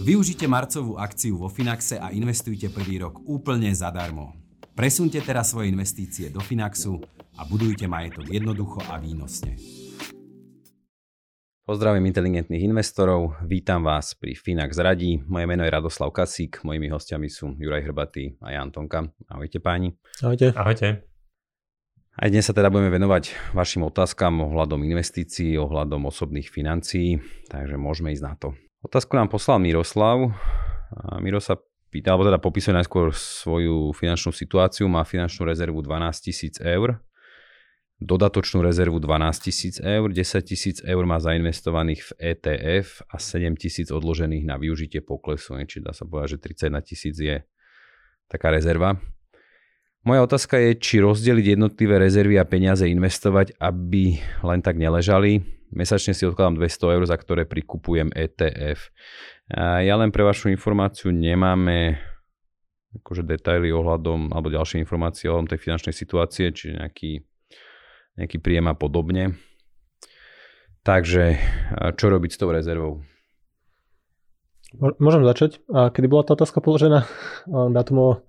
Využite marcovú akciu vo Finaxe a investujte prvý rok úplne zadarmo. Presunte teraz svoje investície do Finaxu a budujte majetok jednoducho a výnosne. Pozdravím inteligentných investorov, vítam vás pri Finax Radí. Moje meno je Radoslav Kasík, mojimi hostiami sú Juraj Hrbatý a Jan Tonka. Ahojte páni. Ahojte. Ahojte. Aj dnes sa teda budeme venovať vašim otázkam ohľadom investícií, ohľadom osobných financií, takže môžeme ísť na to. Otázku nám poslal Miroslav. A Miro sa pýta, alebo teda popisuje najskôr svoju finančnú situáciu. Má finančnú rezervu 12 tisíc eur, dodatočnú rezervu 12 tisíc eur, 10 tisíc eur má zainvestovaných v ETF a 7 tisíc odložených na využitie poklesu. Čiže dá sa povedať, že 31 tisíc je taká rezerva. Moja otázka je, či rozdeliť jednotlivé rezervy a peniaze investovať, aby len tak neležali. Mesačne si odkladám 200 eur, za ktoré prikupujem ETF. A ja len pre vašu informáciu nemáme akože detaily ohľadom, alebo ďalšie informácie ohľadom tej finančnej situácie, čiže nejaký, nejaký príjem a podobne. Takže čo robiť s tou rezervou? Môžem začať. A kedy bola tá otázka položená? Dátum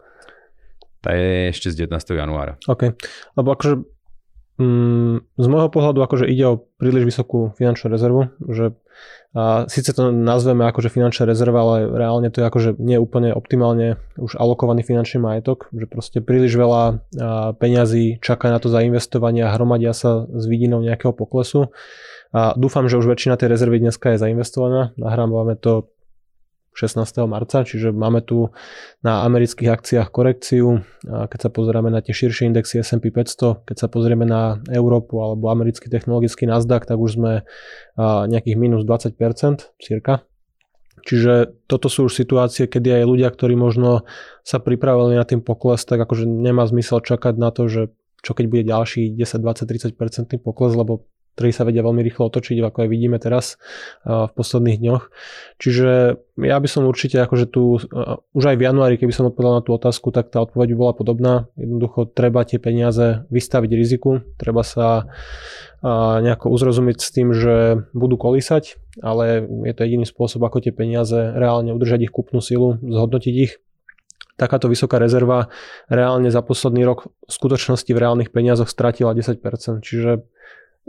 tá je ešte z 19. januára. OK. Lebo akože z môjho pohľadu akože ide o príliš vysokú finančnú rezervu, že a síce to nazveme akože finančná rezerva, ale reálne to je akože nie úplne optimálne už alokovaný finančný majetok, že proste príliš veľa peňazí čaká na to zainvestovanie a hromadia sa s vidinou nejakého poklesu. A dúfam, že už väčšina tej rezervy dneska je zainvestovaná. Nahrávame to 16. marca, čiže máme tu na amerických akciách korekciu. Keď sa pozrieme na tie širšie indexy S&P 500, keď sa pozrieme na Európu alebo americký technologický Nasdaq, tak už sme nejakých minus 20% cirka. Čiže toto sú už situácie, kedy aj ľudia, ktorí možno sa pripravili na tým pokles, tak akože nemá zmysel čakať na to, že čo keď bude ďalší 10, 20, 30% pokles, lebo ktorí sa vedia veľmi rýchlo otočiť, ako aj vidíme teraz v posledných dňoch. Čiže ja by som určite akože tu, už aj v januári, keby som odpovedal na tú otázku, tak tá odpoveď by bola podobná. Jednoducho treba tie peniaze vystaviť riziku, treba sa nejako uzrozumiť s tým, že budú kolísať, ale je to jediný spôsob, ako tie peniaze reálne udržať ich kúpnu silu, zhodnotiť ich takáto vysoká rezerva reálne za posledný rok v skutočnosti v reálnych peniazoch stratila 10%. Čiže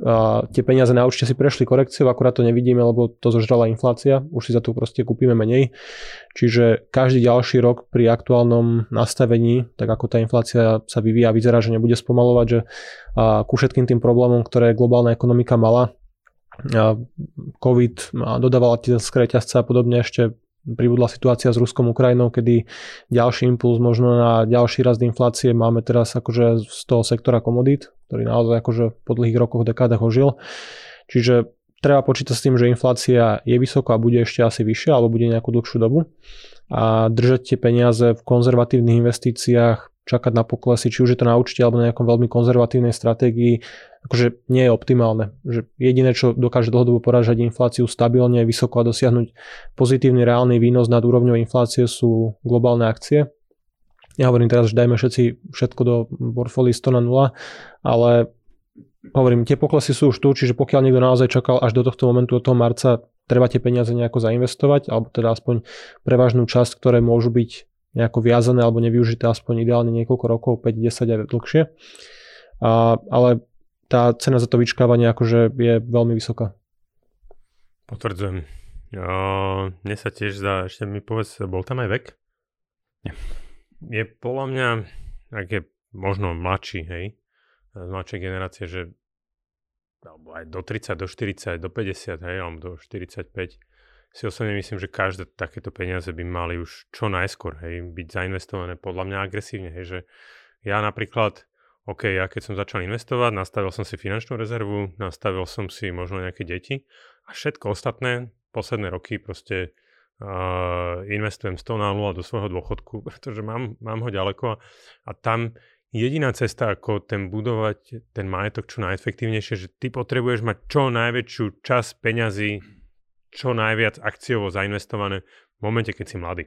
a tie peniaze na účte si prešli korekciou, akurát to nevidíme, lebo to zožrala inflácia, už si za to proste kúpime menej. Čiže každý ďalší rok pri aktuálnom nastavení, tak ako tá inflácia sa vyvíja, vyzerá, že nebude spomalovať, že a ku všetkým tým problémom, ktoré globálna ekonomika mala, COVID dodávala tie skreťazce a podobne ešte pribudla situácia s Ruskom Ukrajinou, kedy ďalší impuls možno na ďalší rast inflácie máme teraz akože z toho sektora komodít, ktorý naozaj akože po dlhých rokoch, dekádach ožil. Čiže treba počítať s tým, že inflácia je vysoká a bude ešte asi vyššia alebo bude nejakú dlhšiu dobu a držať tie peniaze v konzervatívnych investíciách čakať na poklesy, či už je to na účte alebo na nejakom veľmi konzervatívnej stratégii, akože nie je optimálne. Že jediné, čo dokáže dlhodobo porážať infláciu stabilne, vysoko a dosiahnuť pozitívny reálny výnos nad úrovňou inflácie sú globálne akcie. Ja hovorím teraz, že dajme všetci všetko do portfólia 100 na 0, ale hovorím, tie poklesy sú už tu, čiže pokiaľ niekto naozaj čakal až do tohto momentu od toho marca, treba tie peniaze nejako zainvestovať, alebo teda aspoň prevažnú časť, ktoré môžu byť nejako viazané alebo nevyužité aspoň ideálne niekoľko rokov, 5, 10 a dlhšie. A, ale tá cena za to vyčkávanie akože je veľmi vysoká. Potvrdzujem. O, mne sa tiež zdá, ešte mi povedz, bol tam aj vek? Nie. Je podľa mňa, ak je možno mladší, hej, z mladšej generácie, že alebo aj do 30, do 40, do 50, hej, alebo do 45, si osobne myslím, že každé takéto peniaze by mali už čo najskôr hej, byť zainvestované podľa mňa agresívne. Hej, že ja napríklad, OK, ja keď som začal investovať, nastavil som si finančnú rezervu, nastavil som si možno nejaké deti a všetko ostatné, posledné roky proste uh, investujem 100 na 0 do svojho dôchodku, pretože mám, mám ho ďaleko a, a tam jediná cesta, ako ten budovať ten majetok čo najefektívnejšie, že ty potrebuješ mať čo najväčšiu časť peňazí čo najviac akciovo zainvestované v momente, keď si mladý.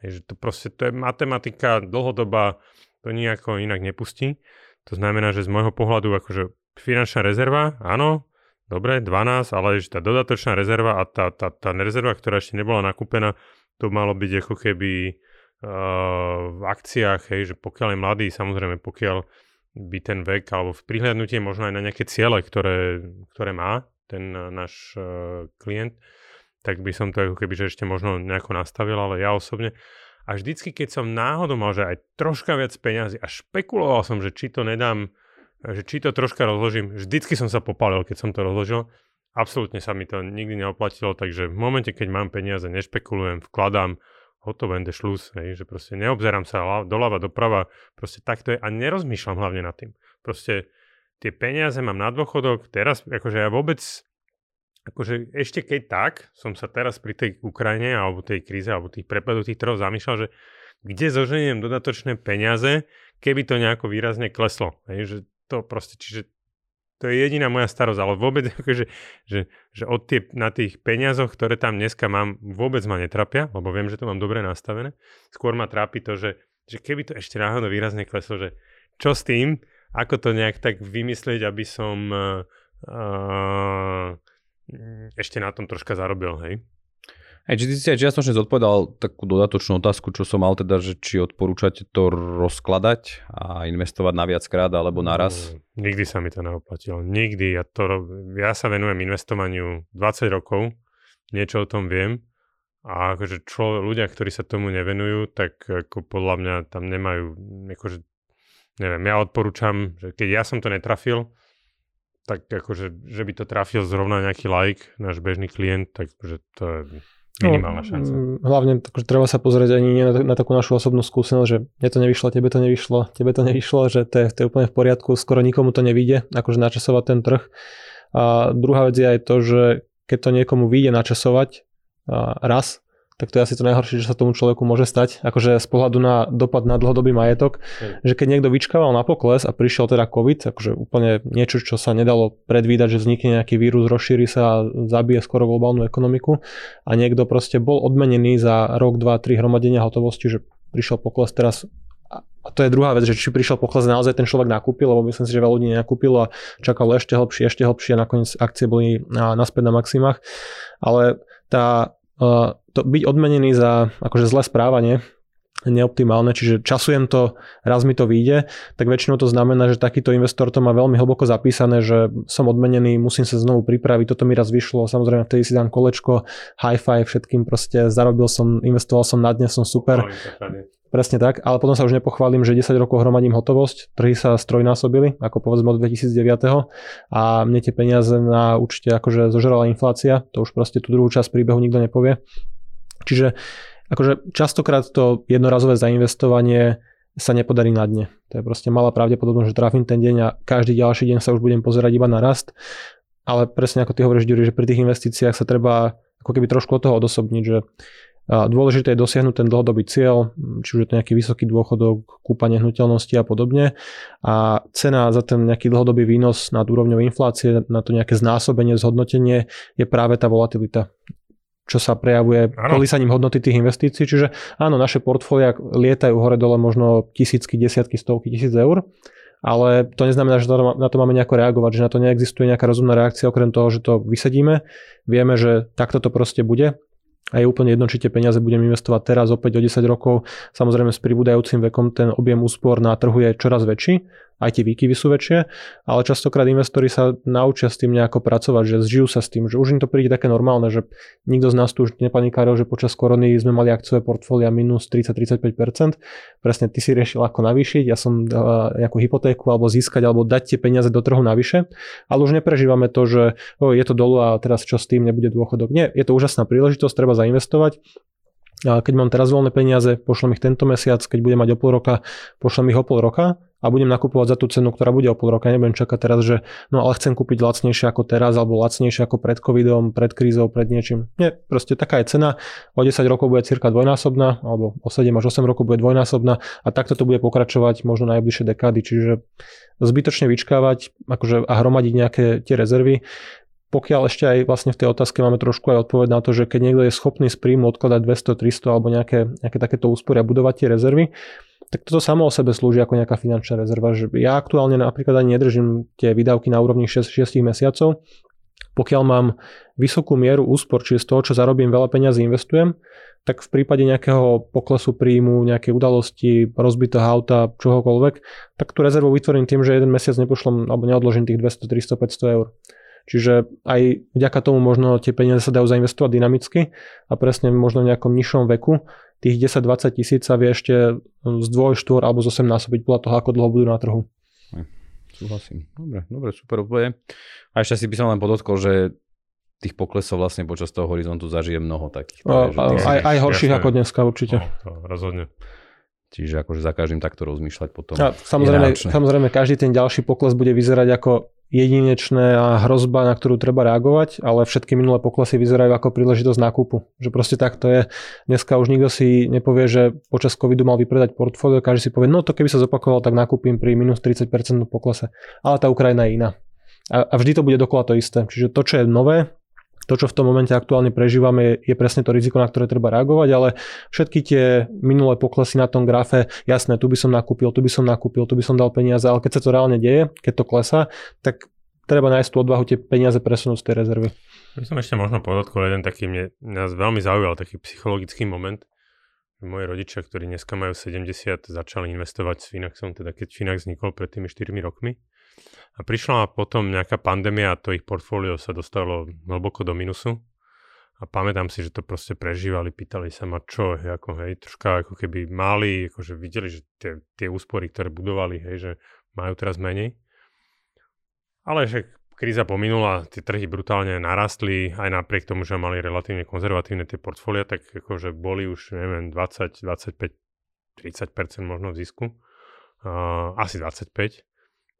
Hej, že to proste, to je matematika dlhodobá, to nejako inak nepustí. To znamená, že z môjho pohľadu akože finančná rezerva, áno, dobre, 12, ale že tá dodatočná rezerva a tá, tá, tá rezerva, ktorá ešte nebola nakúpená, to malo byť ako keby uh, v akciách, hej, že pokiaľ je mladý, samozrejme, pokiaľ by ten vek, alebo v prihľadnutie možno aj na nejaké ciele, ktoré, ktoré má ten uh, náš uh, klient, tak by som to ako keby, že ešte možno nejako nastavil, ale ja osobne a vždycky, keď som náhodou mal, že aj troška viac peňazí a špekuloval som, že či to nedám, že či to troška rozložím, vždycky som sa popálil, keď som to rozložil. Absolútne sa mi to nikdy neoplatilo, takže v momente, keď mám peniaze, nešpekulujem, vkladám, hotovo ende šlus, hej, že proste neobzerám sa doľava, doprava, proste takto je a nerozmýšľam hlavne nad tým. Proste tie peniaze mám na dôchodok, teraz akože ja vôbec akože ešte keď tak, som sa teraz pri tej Ukrajine alebo tej kríze alebo tých prepadov tých trhov zamýšľal, že kde zoženiem dodatočné peniaze, keby to nejako výrazne kleslo. Hej, že to proste, čiže to je jediná moja starosť, ale vôbec akože, že, že od tie, na tých peniazoch, ktoré tam dneska mám, vôbec ma netrapia, lebo viem, že to mám dobre nastavené. Skôr ma trápi to, že, že keby to ešte náhodou výrazne kleslo, že čo s tým, ako to nejak tak vymyslieť, aby som uh, ešte na tom troška zarobil, hej. Hej, či ty si aj čiastočne zodpovedal takú dodatočnú otázku, čo som mal teda, že či odporúčate to rozkladať a investovať na viackrát alebo naraz? No, nikdy sa mi to neoplatilo. Nikdy. Ja, to, ja sa venujem investovaniu 20 rokov, niečo o tom viem a akože čo, ľudia, ktorí sa tomu nevenujú, tak ako podľa mňa tam nemajú, akože, neviem, ja odporúčam, že keď ja som to netrafil, tak akože, že by to trafil zrovna nejaký like, náš bežný klient, takže to je minimálna no, šanca. Mm, hlavne takže treba sa pozrieť ani na, na takú našu osobnú skúsenosť, že mne to nevyšlo, tebe to nevyšlo, tebe to nevyšlo, že to je, to je úplne v poriadku, skoro nikomu to nevíde, akože načasovať ten trh. A druhá vec je aj to, že keď to niekomu vyjde načasovať a raz, tak to je asi to najhoršie, že sa tomu človeku môže stať. Akože z pohľadu na dopad na dlhodobý majetok, mm. že keď niekto vyčkával na pokles a prišiel teda COVID, akože úplne niečo, čo sa nedalo predvídať, že vznikne nejaký vírus, rozšíri sa a zabije skoro globálnu ekonomiku a niekto proste bol odmenený za rok, dva, tri hromadenia hotovosti, že prišiel pokles teraz a to je druhá vec, že či prišiel pokles naozaj ten človek nakúpil, lebo myslím si, že veľa ľudí nenakúpilo a čakalo ešte hlbšie, ešte hlbšie a nakoniec akcie boli naspäť na maximách. Ale tá to byť odmenený za akože zlé správanie neoptimálne, čiže časujem to, raz mi to vyjde, tak väčšinou to znamená, že takýto investor to má veľmi hlboko zapísané, že som odmenený, musím sa znovu pripraviť, toto mi raz vyšlo, samozrejme vtedy si dám kolečko, high five všetkým, proste zarobil som, investoval som na dnes, som super. Presne tak, ale potom sa už nepochválim, že 10 rokov hromadím hotovosť, trhy sa strojnásobili, ako povedzme od 2009 a mne tie peniaze na účte akože zožrala inflácia, to už proste tú druhú časť príbehu nikto nepovie. Čiže akože častokrát to jednorazové zainvestovanie sa nepodarí na dne. To je proste malá pravdepodobnosť, že trafím ten deň a každý ďalší deň sa už budem pozerať iba na rast. Ale presne ako ty hovoríš, Ďuri, že pri tých investíciách sa treba ako keby trošku od toho odosobniť, že Dôležité je dosiahnuť ten dlhodobý cieľ, či už je to nejaký vysoký dôchodok, kúpa nehnuteľnosti a podobne. A cena za ten nejaký dlhodobý výnos nad úrovňou inflácie, na to nejaké znásobenie, zhodnotenie je práve tá volatilita čo sa prejavuje kolísaním hodnoty tých investícií. Čiže áno, naše portfólia lietajú hore-dole možno tisícky, desiatky, stovky tisíc eur, ale to neznamená, že na to máme nejako reagovať, že na to neexistuje nejaká rozumná reakcia, okrem toho, že to vysedíme. Vieme, že takto to proste bude a je úplne jedno, či tie peniaze budem investovať teraz, opäť o 10 rokov. Samozrejme s pribúdajúcim vekom ten objem úspor na trhu je čoraz väčší, aj tie výkyvy sú väčšie, ale častokrát investori sa naučia s tým nejako pracovať, že zžijú sa s tým, že už im to príde také normálne, že nikto z nás tu už nepanikáril, že počas korony sme mali akciové portfólia minus 30-35%. Presne ty si riešil ako navýšiť, ja som nejakú hypotéku alebo získať alebo dať tie peniaze do trhu navyše, ale už neprežívame to, že o, je to dolu a teraz čo s tým nebude dôchodok. Nie, je to úžasná príležitosť, treba zainvestovať keď mám teraz voľné peniaze, pošlem ich tento mesiac, keď budem mať o pol roka, pošlem ich o pol roka a budem nakupovať za tú cenu, ktorá bude o pol roka. Nebudem čakať teraz, že no ale chcem kúpiť lacnejšie ako teraz, alebo lacnejšie ako pred covidom, pred krízou, pred niečím. Nie, proste taká je cena. O 10 rokov bude cirka dvojnásobná, alebo o 7 až 8 rokov bude dvojnásobná a takto to bude pokračovať možno najbližšie dekády. Čiže zbytočne vyčkávať akože, a hromadiť nejaké tie rezervy pokiaľ ešte aj vlastne v tej otázke máme trošku aj odpoveď na to, že keď niekto je schopný z príjmu odkladať 200, 300 alebo nejaké, nejaké takéto úspory a budovať tie rezervy, tak toto samo o sebe slúži ako nejaká finančná rezerva. Že ja aktuálne napríklad ani nedržím tie výdavky na úrovni 6, 6 mesiacov, Pokiaľ mám vysokú mieru úspor, čiže z toho, čo zarobím, veľa peňazí investujem, tak v prípade nejakého poklesu príjmu, nejakej udalosti, rozbitého auta, čohokoľvek, tak tú rezervu vytvorím tým, že jeden mesiac nepošlom alebo neodložím tých 200, 300, 500 eur. Čiže aj vďaka tomu možno tie peniaze sa dajú zainvestovať dynamicky a presne možno v nejakom nižšom veku tých 10-20 tisíc sa vie ešte z 2, 4 alebo z 8 násobiť podľa toho, ako dlho budú na trhu. Súhlasím. Dobre, dobre, super odpovede. A ešte si by som len podotkol, že tých poklesov vlastne počas toho horizontu zažije mnoho takých. A, a, aj, aj horších ako dneska určite. No, rozhodne. Čiže akože za každým takto rozmýšľať potom. A samozrejme, samozrejme, každý ten ďalší pokles bude vyzerať ako jedinečné a hrozba, na ktorú treba reagovať, ale všetky minulé poklesy vyzerajú ako príležitosť nákupu. Že proste tak to je. Dneska už nikto si nepovie, že počas covidu mal vypredať portfólio, každý si povie, no to keby sa zopakovalo, tak nakúpim pri minus 30% poklese. Ale tá Ukrajina je iná. A, a vždy to bude dokola to isté. Čiže to, čo je nové, to, čo v tom momente aktuálne prežívame, je, je presne to riziko, na ktoré treba reagovať, ale všetky tie minulé poklesy na tom grafe, jasné, tu by som nakúpil, tu by som nakúpil, tu by som dal peniaze, ale keď sa to reálne deje, keď to klesá, tak treba nájsť tú odvahu tie peniaze presunúť z tej rezervy. Ja som ešte možno podotkol jeden taký, mne, nás veľmi zaujal taký psychologický moment. Moji rodičia, ktorí dneska majú 70, začali investovať s Finaxom, teda keď Finax vznikol pred tými 4 rokmi. A prišla potom nejaká pandémia a to ich portfólio sa dostalo hlboko do minusu. A pamätám si, že to proste prežívali, pýtali sa ma čo, hej, ako, hej, troška ako keby mali, akože videli, že tie, tie úspory, ktoré budovali, hej, že majú teraz menej. Ale že kríza pominula, tie trhy brutálne narastli, aj napriek tomu, že mali relatívne konzervatívne tie portfólia, tak akože boli už, neviem, 20, 25, 30% možno v zisku. Uh, asi 25.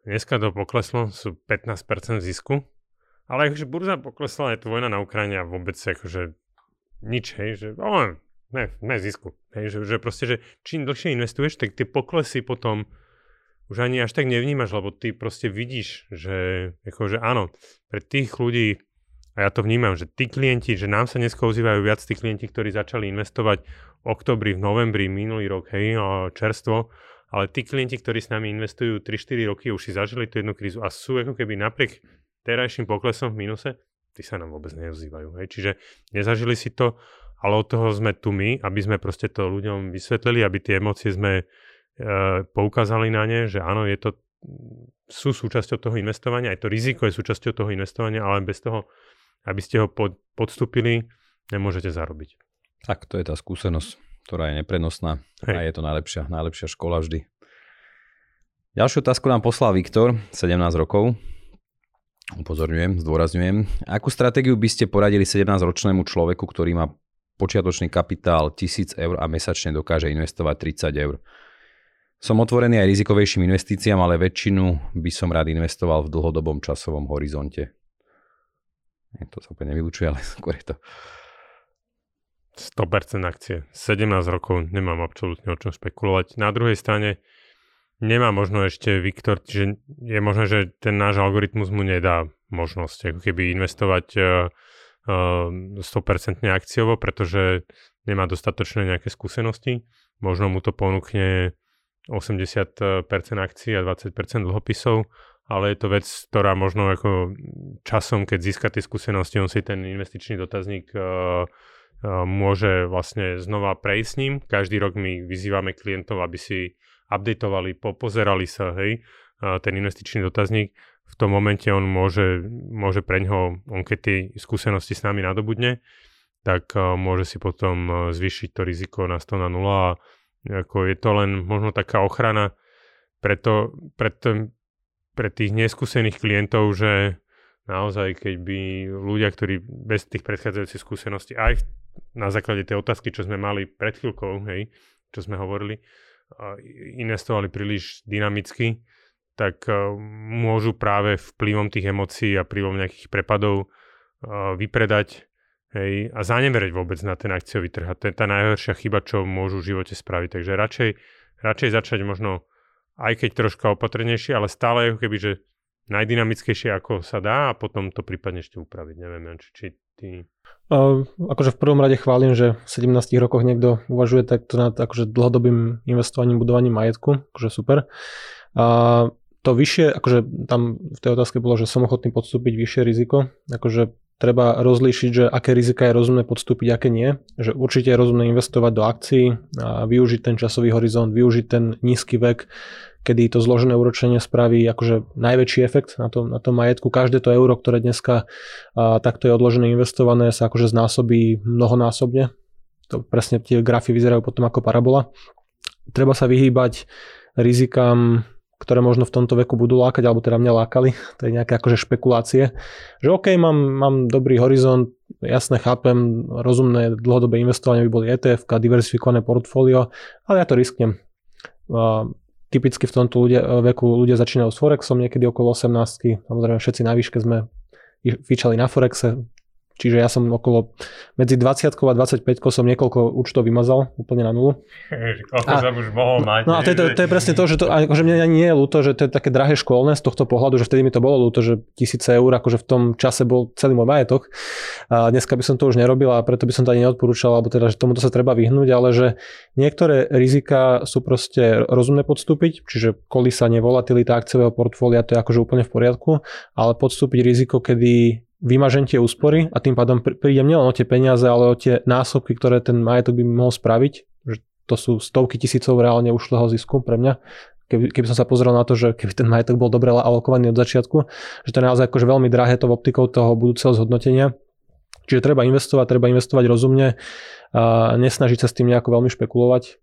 Dneska to pokleslo, sú 15% zisku, ale akože burza poklesla, je tu vojna na Ukrajine a vôbec akože nič, hej, že oh, ne, ne zisku. Hej, že, že proste, že čím dlhšie investuješ, tak tie poklesy potom už ani až tak nevnímaš, lebo ty proste vidíš, že akože áno, pre tých ľudí, a ja to vnímam, že tí klienti, že nám sa dnes ozývajú viac tí klienti, ktorí začali investovať v oktobri, v novembri, minulý rok, hej, čerstvo, ale tí klienti, ktorí s nami investujú 3-4 roky, už si zažili tú jednu krízu a sú ako keby napriek terajším poklesom v minuse, tí sa nám vôbec neozývajú. Hej. Čiže nezažili si to, ale od toho sme tu my, aby sme proste to ľuďom vysvetlili, aby tie emócie sme e, poukázali na ne, že áno, je to, sú súčasťou toho investovania, aj to riziko je súčasťou toho investovania, ale bez toho, aby ste ho pod, podstúpili, nemôžete zarobiť. Tak, to je tá skúsenosť ktorá je neprenosná Hej. a je to najlepšia, najlepšia škola vždy. Ďalšiu otázku nám poslal Viktor, 17 rokov. Upozorňujem, zdôrazňujem. Akú stratégiu by ste poradili 17-ročnému človeku, ktorý má počiatočný kapitál 1000 eur a mesačne dokáže investovať 30 eur? Som otvorený aj rizikovejším investíciám, ale väčšinu by som rád investoval v dlhodobom časovom horizonte. To sa úplne nevylučuje, ale skôr je to 100% akcie. 17 rokov nemám absolútne o čom špekulovať. Na druhej strane nemá možno ešte Viktor, že je možné, že ten náš algoritmus mu nedá možnosť ako keby investovať uh, uh, 100% akciovo, pretože nemá dostatočné nejaké skúsenosti. Možno mu to ponúkne 80% akcií a 20% dlhopisov, ale je to vec, ktorá možno ako časom, keď získa tie skúsenosti, on si ten investičný dotazník uh, môže vlastne znova prejsť s ním. Každý rok my vyzývame klientov, aby si updateovali, popozerali sa, hej, ten investičný dotazník. V tom momente on môže, môže pre ňoho, on keď tie skúsenosti s nami nadobudne, tak môže si potom zvýšiť to riziko na 100 na 0 a ako je to len možno taká ochrana preto, pre, pre tých neskúsených klientov, že naozaj, keď by ľudia, ktorí bez tých predchádzajúcich skúseností aj na základe tej otázky, čo sme mali pred chvíľkou, hej, čo sme hovorili, investovali príliš dynamicky, tak môžu práve vplyvom tých emócií a vplyvom nejakých prepadov vypredať hej, a zanemerať vôbec na ten akciový trh. A to je tá najhoršia chyba, čo môžu v živote spraviť. Takže radšej, radšej začať možno aj keď troška opatrnejšie, ale stále ako keby, že najdynamickejšie ako sa dá a potom to prípadne ešte upraviť. Neviem, či, či ty Uh, akože v prvom rade chválim, že v 17 rokoch niekto uvažuje takto nad akože dlhodobým investovaním, budovaním majetku, akože super. Uh, to vyššie, akože tam v tej otázke bolo, že som ochotný podstúpiť vyššie riziko, akože treba rozlíšiť, že aké rizika je rozumné podstúpiť, aké nie. Že určite je rozumné investovať do akcií a využiť ten časový horizont, využiť ten nízky vek, kedy to zložené úročenie spraví akože najväčší efekt na tom, na tom majetku. Každé to euro, ktoré dneska a, takto je odložené, investované, sa akože znásobí mnohonásobne. To presne tie grafy vyzerajú potom ako parabola. Treba sa vyhýbať rizikám ktoré možno v tomto veku budú lákať, alebo teda mňa lákali, to je nejaké akože špekulácie, že OK, mám, mám dobrý horizont, jasne chápem, rozumné dlhodobé investovanie by boli ETF, diversifikované portfólio, ale ja to risknem. Typicky v tomto ľudia, veku ľudia začínajú s Forexom niekedy okolo 18 samozrejme všetci na výške sme fičali na Forexe, Čiže ja som okolo medzi 20 a 25 som niekoľko účtov vymazal úplne na nulu. Koľko a, som už mohol mať. No a to je, to, to je presne to, že to, akože mne ani nie je ľúto, že to je také drahé školné z tohto pohľadu, že vtedy mi to bolo ľúto, že tisíce eur, akože v tom čase bol celý môj majetok. A dneska by som to už nerobil a preto by som to ani neodporúčal, alebo teda, že tomuto sa treba vyhnúť, ale že niektoré rizika sú proste rozumné podstúpiť, čiže kolísanie, volatilita akciového portfólia, to je akože úplne v poriadku, ale podstúpiť riziko, kedy vymažem tie úspory a tým pádom prídem nielen o tie peniaze, ale o tie násobky, ktoré ten majetok by mohol spraviť. Že to sú stovky tisícov reálne ušlého zisku pre mňa. Keby, keby som sa pozrel na to, že keby ten majetok bol dobre alokovaný od začiatku, že to je naozaj akože veľmi drahé to v optikou toho budúceho zhodnotenia. Čiže treba investovať, treba investovať rozumne a nesnažiť sa s tým nejako veľmi špekulovať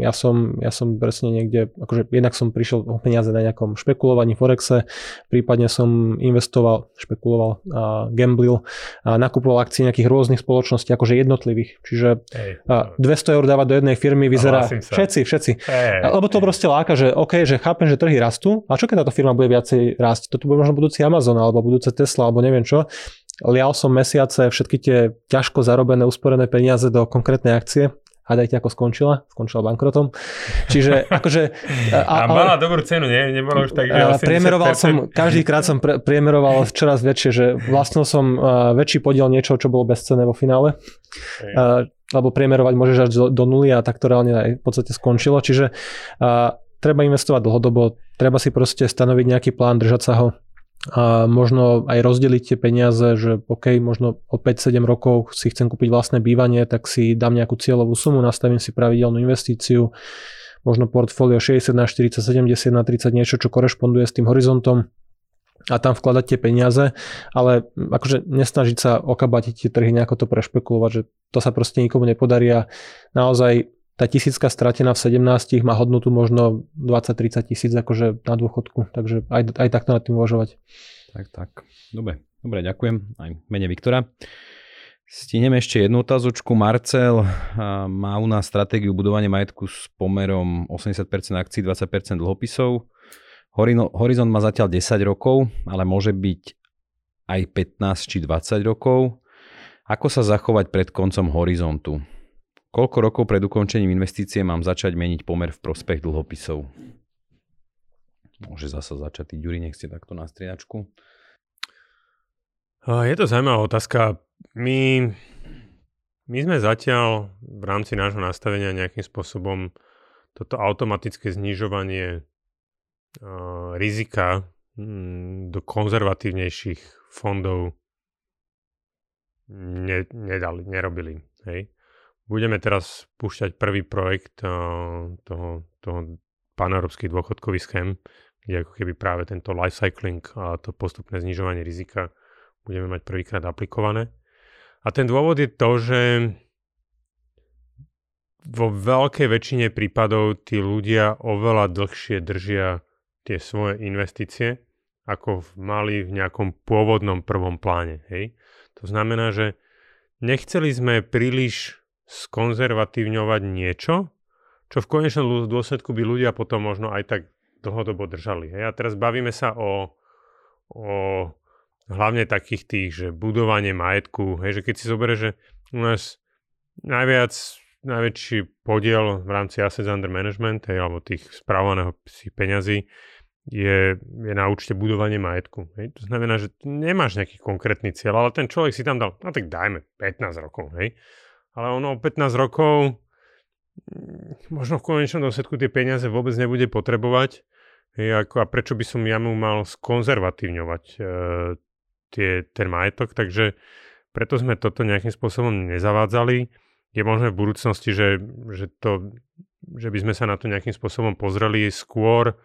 ja som, ja som presne niekde, akože jednak som prišiel o peniaze na nejakom špekulovaní Forexe, prípadne som investoval, špekuloval, a gamblil a nakupoval akcie nejakých rôznych spoločností, akože jednotlivých. Čiže Ej, a 200 eur dávať do jednej firmy vyzerá, všetci, všetci. Ej, Lebo to proste láka, že OK, že chápem, že trhy rastú, a čo keď táto firma bude viacej rásť? Toto bude možno budúci Amazon, alebo budúce Tesla, alebo neviem čo lial som mesiace všetky tie ťažko zarobené, usporené peniaze do konkrétnej akcie Hádajte, ako skončila? Skončila bankrotom. Čiže akože... A, a mala dobrú cenu, nie? Nebolo už tak, že Priemeroval som, každý krát som pre, priemeroval čoraz väčšie, že vlastnil som uh, väčší podiel niečo, čo bolo bezcené vo finále. Uh, lebo priemerovať môžeš až do, do nuly a tak to reálne aj v podstate skončilo. Čiže uh, treba investovať dlhodobo, treba si proste stanoviť nejaký plán, držať sa ho a možno aj rozdeliť tie peniaze, že OK, možno o 5-7 rokov si chcem kúpiť vlastné bývanie, tak si dám nejakú cieľovú sumu, nastavím si pravidelnú investíciu, možno portfólio 60 na 40, 70 na 30, niečo, čo korešponduje s tým horizontom a tam vkladať tie peniaze, ale akože nesnažiť sa okabatiť tie trhy, nejako to prešpekulovať, že to sa proste nikomu nepodarí a naozaj tá tisícka stratená v 17 má hodnotu možno 20-30 tisíc akože na dôchodku, takže aj, aj takto nad tým uvažovať. Tak, tak. Dobre, dobre, ďakujem. Aj mene Viktora. Stihneme ešte jednu otázočku. Marcel má u nás stratégiu budovania majetku s pomerom 80% akcií, 20% dlhopisov. Horizont má zatiaľ 10 rokov, ale môže byť aj 15 či 20 rokov. Ako sa zachovať pred koncom horizontu? Koľko rokov pred ukončením investície mám začať meniť pomer v prospech dlhopisov? Môže zasa začať Ďuri, nech ste takto na striedačku. Je to zaujímavá otázka. My, my sme zatiaľ v rámci nášho nastavenia nejakým spôsobom toto automatické znižovanie uh, rizika um, do konzervatívnejších fondov ne, nedali, nerobili. Hej? Budeme teraz púšťať prvý projekt uh, toho, toho paneurópskych dôchodkových schém, kde ako keby práve tento life cycling a to postupné znižovanie rizika budeme mať prvýkrát aplikované. A ten dôvod je to, že vo veľkej väčšine prípadov tí ľudia oveľa dlhšie držia tie svoje investície, ako mali v nejakom pôvodnom prvom pláne. Hej? To znamená, že nechceli sme príliš skonzervatívňovať niečo, čo v konečnom dôsledku by ľudia potom možno aj tak dlhodobo držali. Hej. A teraz bavíme sa o, o hlavne takých tých, že budovanie majetku, hej, že keď si zoberie, že u nás najviac, najväčší podiel v rámci Assets Under Management, hej, alebo tých správovaného peňazí, je, je na účte budovanie majetku. Hej. To znamená, že nemáš nejaký konkrétny cieľ, ale ten človek si tam dal, no tak dajme 15 rokov. Hej ale ono o 15 rokov mm, možno v konečnom dôsledku tie peniaze vôbec nebude potrebovať, ako, a prečo by som ja mu mal skonzervatívňovať e, tie, ten majetok, takže preto sme toto nejakým spôsobom nezavádzali. Je možné v budúcnosti, že, že, to, že by sme sa na to nejakým spôsobom pozreli skôr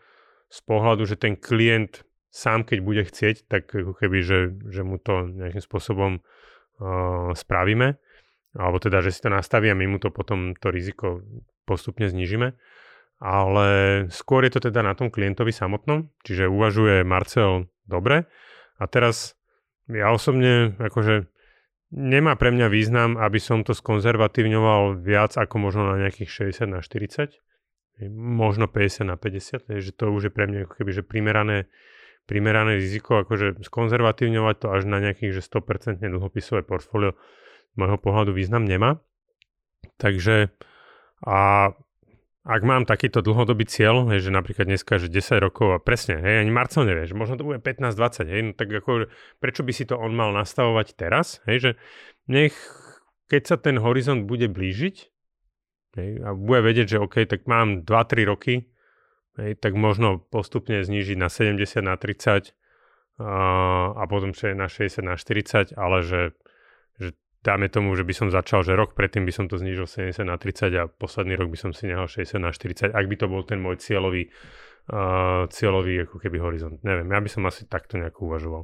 z pohľadu, že ten klient sám keď bude chcieť, tak ako keby, že, že mu to nejakým spôsobom uh, spravíme, alebo teda, že si to nastaví a my mu to potom to riziko postupne znižíme. Ale skôr je to teda na tom klientovi samotnom, čiže uvažuje Marcel dobre. A teraz ja osobne akože nemá pre mňa význam, aby som to skonzervatívňoval viac ako možno na nejakých 60 na 40, možno 50 na 50, že to už je pre mňa ako keby že primerané, primerané riziko, akože skonzervatívňovať to až na nejakých že 100% dlhopisové portfólio môjho pohľadu význam nemá. Takže a ak mám takýto dlhodobý cieľ, hej, že napríklad dneska, že 10 rokov a presne, hej, ani Marcel nevie, že možno to bude 15-20, hej, no tak ako, prečo by si to on mal nastavovať teraz, hej, že nech, keď sa ten horizont bude blížiť, hej, a bude vedieť, že OK, tak mám 2-3 roky, hej, tak možno postupne znížiť na 70, na 30 a, a potom na 60, na 40, ale že dáme tomu, že by som začal, že rok predtým by som to znížil 70 na 30 a posledný rok by som si nehal 60 na 40, ak by to bol ten môj cieľový, uh, cieľový ako keby horizont. Neviem, ja by som asi takto nejako uvažoval.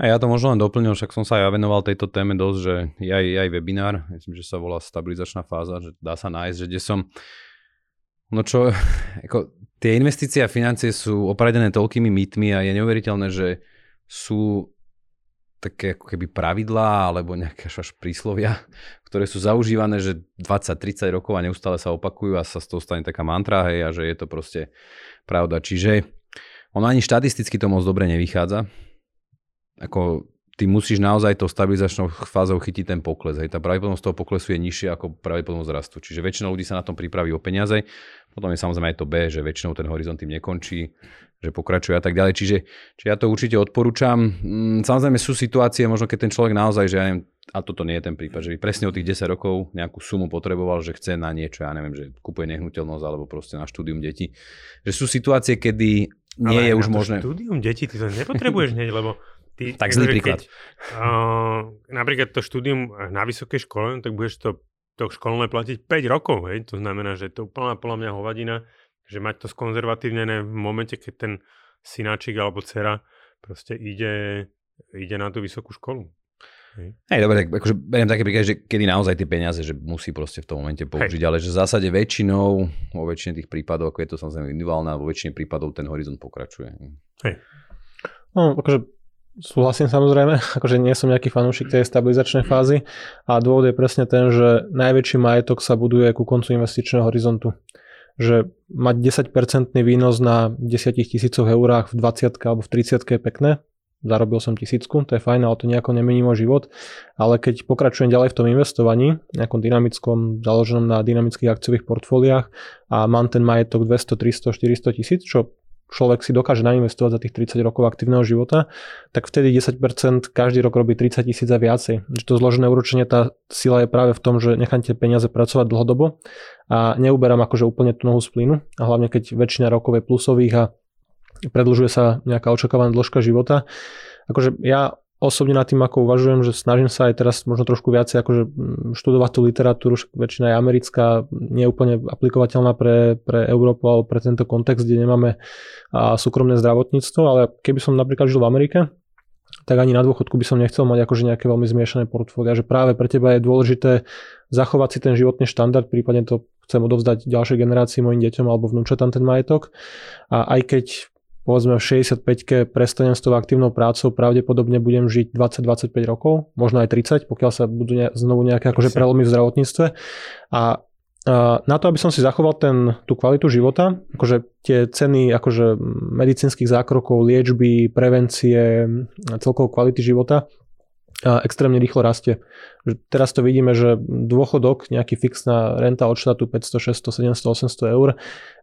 A ja to možno len doplnil, však som sa aj venoval tejto téme dosť, že je aj, je aj webinár, myslím, že sa volá stabilizačná fáza, že dá sa nájsť, že kde som No čo, ako, tie investície a financie sú opradené toľkými mýtmi a je neuveriteľné, že sú také ako keby pravidlá alebo nejaké až príslovia, ktoré sú zaužívané, že 20-30 rokov a neustále sa opakujú a sa z toho stane taká mantra, hej, a že je to proste pravda. Čiže ono ani štatisticky to moc dobre nevychádza. Ako ty musíš naozaj to stabilizačnou fázou chytiť ten pokles. Hej. Tá pravdepodobnosť toho poklesu je nižšia ako pravdepodobnosť rastu. Čiže väčšina ľudí sa na tom pripraví o peniaze. Potom je samozrejme aj to B, že väčšinou ten horizont tým nekončí, že pokračuje a tak ďalej. Čiže, čiže ja to určite odporúčam. Mm, samozrejme sú situácie, možno keď ten človek naozaj, že ja neviem, a toto nie je ten prípad, že by presne o tých 10 rokov nejakú sumu potreboval, že chce na niečo, ja neviem, že kupuje nehnuteľnosť alebo proste na štúdium detí. Že sú situácie, kedy nie Ale je už možné. štúdium detí ty to nepotrebuješ hneď, lebo Ty, tak zlý príklad. Keď, uh, napríklad to štúdium na vysokej škole, tak budeš to, to školné platiť 5 rokov. Hej? To znamená, že to úplná podľa mňa hovadina, že mať to skonzervatívne v momente, keď ten synáčik alebo dcera proste ide, ide na tú vysokú školu. Hej, dobre, tak akože beriem také príklady, že kedy naozaj tie peniaze, že musí proste v tom momente použiť, hey. ale že v zásade väčšinou, vo väčšine tých prípadov, ako je to samozrejme individuálne, vo väčšine prípadov ten horizont pokračuje. Hej. No, akože Súhlasím samozrejme, akože nie som nejaký fanúšik tej stabilizačnej fázy a dôvod je presne ten, že najväčší majetok sa buduje ku koncu investičného horizontu. Že mať 10% výnos na 10 tisícoch eurách v 20 alebo v 30 je pekné, zarobil som tisícku, to je fajn, ale to nejako nemení môj život. Ale keď pokračujem ďalej v tom investovaní, nejakom dynamickom, založenom na dynamických akciových portfóliách a mám ten majetok 200, 300, 400 tisíc, čo človek si dokáže nainvestovať za tých 30 rokov aktívneho života, tak vtedy 10% každý rok robí 30 tisíc a viacej. Že to zložené úročenie, tá sila je práve v tom, že nechám tie peniaze pracovať dlhodobo a neuberám akože úplne tú nohu z plynu a hlavne keď väčšina rokov je plusových a predlžuje sa nejaká očakávaná dĺžka života. Akože ja osobne nad tým ako uvažujem, že snažím sa aj teraz možno trošku viacej akože mm, študovať tú literatúru, väčšina je americká, nie je úplne aplikovateľná pre, pre Európu alebo pre tento kontext, kde nemáme a, súkromné zdravotníctvo, ale keby som napríklad žil v Amerike, tak ani na dôchodku by som nechcel mať akože nejaké veľmi zmiešané portfólia, že práve pre teba je dôležité zachovať si ten životný štandard, prípadne to chcem odovzdať ďalšej generácii mojim deťom alebo vnúčatám ten majetok. A aj keď povedzme v 65-ke prestanem s tou aktívnou prácou, pravdepodobne budem žiť 20-25 rokov, možno aj 30, pokiaľ sa budú ne, znovu nejaké akože prelomy v zdravotníctve. A na to, aby som si zachoval ten, tú kvalitu života, akože tie ceny akože medicínskych zákrokov, liečby, prevencie, celkovo kvality života extrémne rýchlo rastie. Teraz to vidíme, že dôchodok, nejaký fixná renta od štátu 500, 600, 700, 800 eur,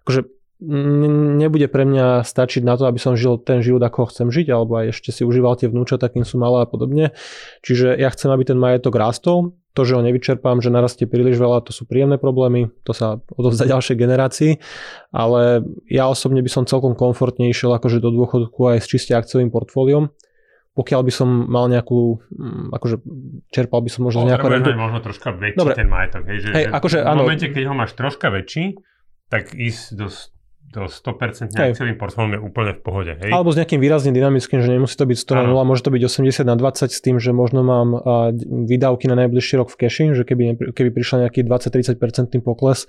akože nebude pre mňa stačiť na to, aby som žil ten život, ako ho chcem žiť, alebo aj ešte si užíval tie vnúča, takým sú malé a podobne. Čiže ja chcem, aby ten majetok rástol. To, že ho nevyčerpám, že narastie príliš veľa, to sú príjemné problémy, to sa odovzdá ďalšej generácii, ale ja osobne by som celkom komfortne išiel akože do dôchodku aj s čiste akciovým portfóliom pokiaľ by som mal nejakú, mm, akože čerpal by som možno nejakú rentu. možno troška väčší Dobre. ten majetok. Hej, že, hej, akože, v momente, keď ho máš troška väčší, tak ísť do 100% akciovým portfóliom je úplne v pohode. Hej? Alebo s nejakým výrazne dynamickým, že nemusí to byť 100 na 0, môže to byť 80 na 20 s tým, že možno mám výdavky na najbližší rok v cashi, že keby, keby prišiel nejaký 20-30% pokles,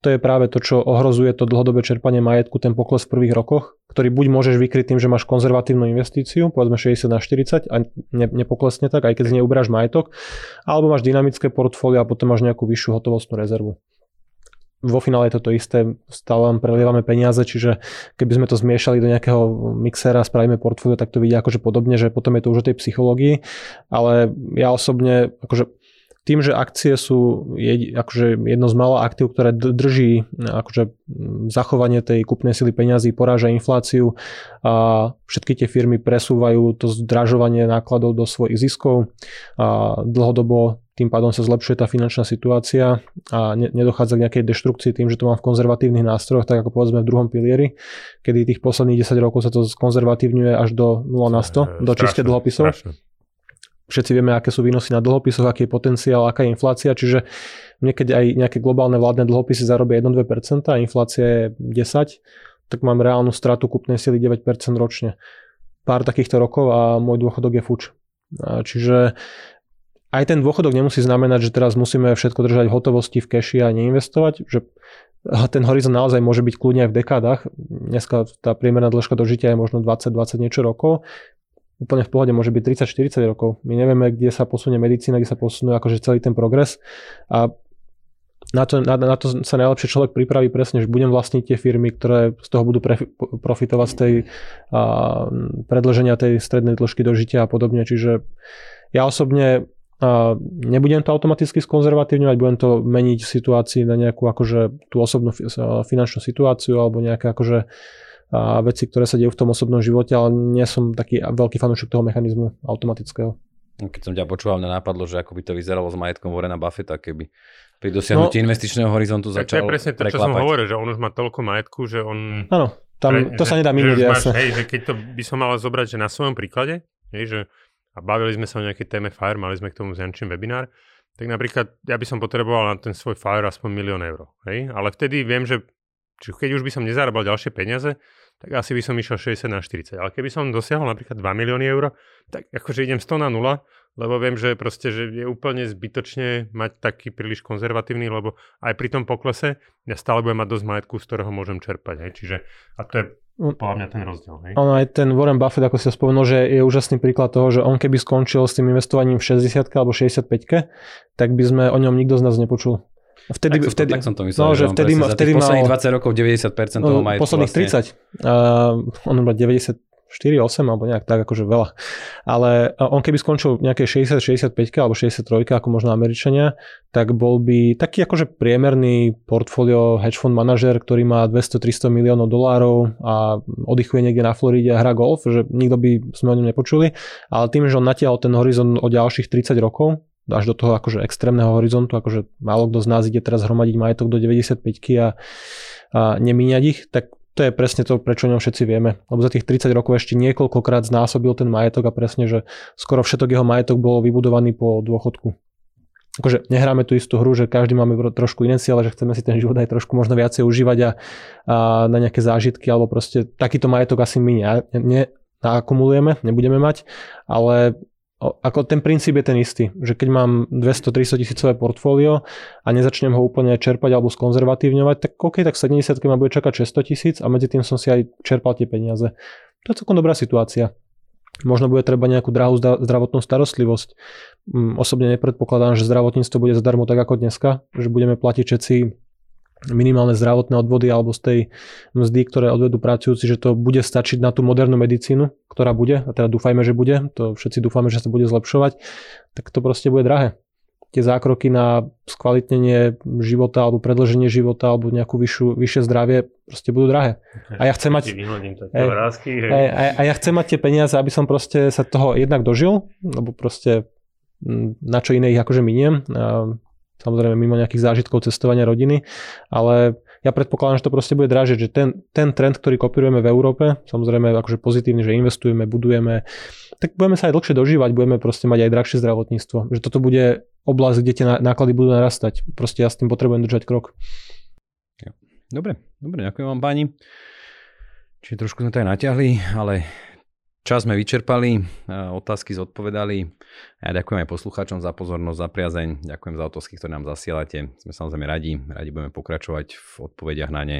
to je práve to, čo ohrozuje to dlhodobé čerpanie majetku, ten pokles v prvých rokoch, ktorý buď môžeš vykryť tým, že máš konzervatívnu investíciu, povedzme 60 na 40 a ne, nepoklesne tak, aj keď z nej majetok, alebo máš dynamické portfólio a potom máš nejakú vyššiu hotovostnú rezervu vo finále je toto isté, stále len prelievame peniaze, čiže keby sme to zmiešali do nejakého mixera, spravíme portfólio, tak to vidia akože podobne, že potom je to už o tej psychológii, ale ja osobne akože tým, že akcie sú je, akože jedno z mála aktív, ktoré drží akože zachovanie tej kúpnej sily peňazí, poráža infláciu a všetky tie firmy presúvajú to zdražovanie nákladov do svojich ziskov a dlhodobo tým pádom sa zlepšuje tá finančná situácia a ne, nedochádza k nejakej deštrukcii tým, že to mám v konzervatívnych nástrojoch, tak ako povedzme v druhom pilieri, kedy tých posledných 10 rokov sa to skonzervatívňuje až do 0 na 100, do čiste dlhopisov. Strašne. Všetci vieme, aké sú výnosy na dlhopisoch, aký je potenciál, aká je inflácia, čiže niekedy aj nejaké globálne vládne dlhopisy zarobia 1-2% a inflácia je 10, tak mám reálnu stratu kúpnej sily 9% ročne. Pár takýchto rokov a môj dôchodok je fuč. Čiže aj ten dôchodok nemusí znamenať, že teraz musíme všetko držať v hotovosti v keši a neinvestovať, že ten horizont naozaj môže byť kľudne aj v dekádach. Dneska tá priemerná dĺžka dožitia je možno 20-20 niečo rokov. Úplne v pohode môže byť 30-40 rokov. My nevieme, kde sa posunie medicína, kde sa posunú akože celý ten progres. A na to, na, na to sa najlepšie človek pripraví presne, že budem vlastniť tie firmy, ktoré z toho budú pre, profitovať z tej a, predlženia tej strednej dĺžky dožitia a podobne. Čiže ja osobne nebudem to automaticky skonzervatívňovať, budem to meniť v situácii na nejakú akože tú osobnú finančnú situáciu alebo nejaké akože a veci, ktoré sa dejú v tom osobnom živote, ale nie som taký veľký fanúšik toho mechanizmu automatického. Keď som ťa počúval, mňa napadlo, že ako by to vyzeralo s majetkom Warrena Buffetta, keby pri dosiahnutí no, investičného horizontu začal To je presne to, čo som hovoril, že on už má toľko majetku, že on... Áno, tam, pre, to že, sa nedá minúť, jasne. Hej, že keď to by som mal zobrať, že na svojom príklade, hej, že a bavili sme sa o nejakej téme FIRE, mali sme k tomu s Jančím webinár, tak napríklad ja by som potreboval na ten svoj FIRE aspoň milión eur. Hej? Ale vtedy viem, že či keď už by som nezarábal ďalšie peniaze, tak asi by som išiel 60 na 40. Ale keby som dosiahol napríklad 2 milióny eur, tak akože idem 100 na 0, lebo viem, že proste, že je úplne zbytočne mať taký príliš konzervatívny, lebo aj pri tom poklese ja stále budem mať dosť majetku, z ktorého môžem čerpať. Hej? Čiže, a to je podľa mňa ten rozdiel. Hej? Ono aj ten Warren Buffett, ako si spomenul, že je úžasný príklad toho, že on keby skončil s tým investovaním v 60 alebo 65 tak by sme o ňom nikto z nás nepočul. Vtedy, tak, vtedy, tak som to myslel, no, že, že vtedy, vtedy mal, posledných 20 rokov 90% toho no, majetku Posledných vlastne. 30. Uh, on mal 90, 4, 8 alebo nejak tak, akože veľa. Ale on keby skončil nejaké 60, 65 alebo 63, ako možno Američania, tak bol by taký akože priemerný portfólio hedge fund manažer, ktorý má 200-300 miliónov dolárov a oddychuje niekde na Floride a hrá golf, že nikto by sme o ňom nepočuli. Ale tým, že on natiahol ten horizont o ďalších 30 rokov, až do toho akože extrémneho horizontu, akože málo kto z nás ide teraz hromadiť majetok do 95 a, a nemíňať ich, tak to je presne to, prečo ňom všetci vieme. Lebo za tých 30 rokov ešte niekoľkokrát znásobil ten majetok a presne, že skoro všetok jeho majetok bol vybudovaný po dôchodku. Akože nehráme tú istú hru, že každý máme trošku iné cieľe, že chceme si ten život aj trošku možno viacej užívať a, a na nejaké zážitky, alebo proste takýto majetok asi my ne, ne, naakumulujeme, nebudeme mať, ale ako ten princíp je ten istý, že keď mám 200-300 tisícové portfólio a nezačnem ho úplne čerpať alebo skonzervatívňovať, tak OK, tak 70 ma bude čakať 600 tisíc a medzi tým som si aj čerpal tie peniaze. To je celkom dobrá situácia. Možno bude treba nejakú drahú zdravotnú starostlivosť. Mm, osobne nepredpokladám, že zdravotníctvo bude zadarmo tak ako dneska, že budeme platiť všetci minimálne zdravotné odvody alebo z tej mzdy, ktoré odvedú pracujúci, že to bude stačiť na tú modernú medicínu, ktorá bude, a teda dúfajme, že bude, to všetci dúfame, že sa bude zlepšovať, tak to proste bude drahé. tie zákroky na skvalitnenie života alebo predlženie života alebo nejakú vyššiu, vyššie zdravie proste budú drahé. A ja chcem mať... Hej, vrázky, hej. Hej, a, a ja chcem mať tie peniaze, aby som proste sa toho jednak dožil, lebo proste na čo iné ich akože miniem. Samozrejme mimo nejakých zážitkov cestovania rodiny, ale ja predpokladám, že to proste bude dražiť, že ten, ten trend, ktorý kopírujeme v Európe, samozrejme akože pozitívny, že investujeme, budujeme, tak budeme sa aj dlhšie dožívať, budeme proste mať aj drahšie zdravotníctvo. Že toto bude oblasť, kde tie náklady budú narastať. Proste ja s tým potrebujem držať krok. Dobre, dobre, ďakujem vám páni. Čiže trošku sme to aj natiahli, ale Čas sme vyčerpali, e, otázky zodpovedali. Ja ďakujem aj poslucháčom za pozornosť, za priazeň. Ďakujem za otázky, ktoré nám zasielate. Sme samozrejme radi, radi budeme pokračovať v odpovediach na ne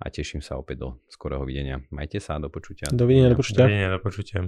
a teším sa opäť do skorého videnia. Majte sa, do počutia. Dovidenia, do počutia. Dovidenia, do počutia.